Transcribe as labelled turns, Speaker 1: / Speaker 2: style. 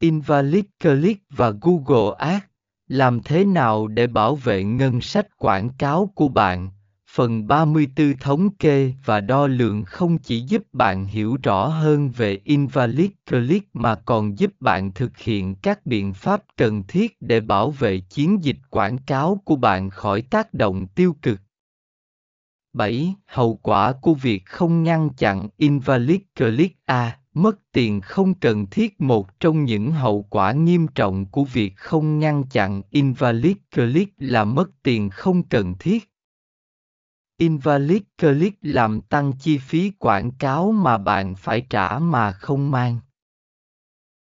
Speaker 1: Invalid Click và Google Ads. Làm thế nào để bảo vệ ngân sách quảng cáo của bạn? Phần 34 thống kê và đo lường không chỉ giúp bạn hiểu rõ hơn về Invalid Click mà còn giúp bạn thực hiện các biện pháp cần thiết để bảo vệ chiến dịch quảng cáo của bạn khỏi tác động tiêu cực. 7. Hậu quả của việc không ngăn chặn Invalid Click A Mất tiền không cần thiết Một trong những hậu quả nghiêm trọng của việc không ngăn chặn Invalid Click là mất tiền không cần thiết. Invalid Click làm tăng chi phí quảng cáo mà bạn phải trả mà không mang.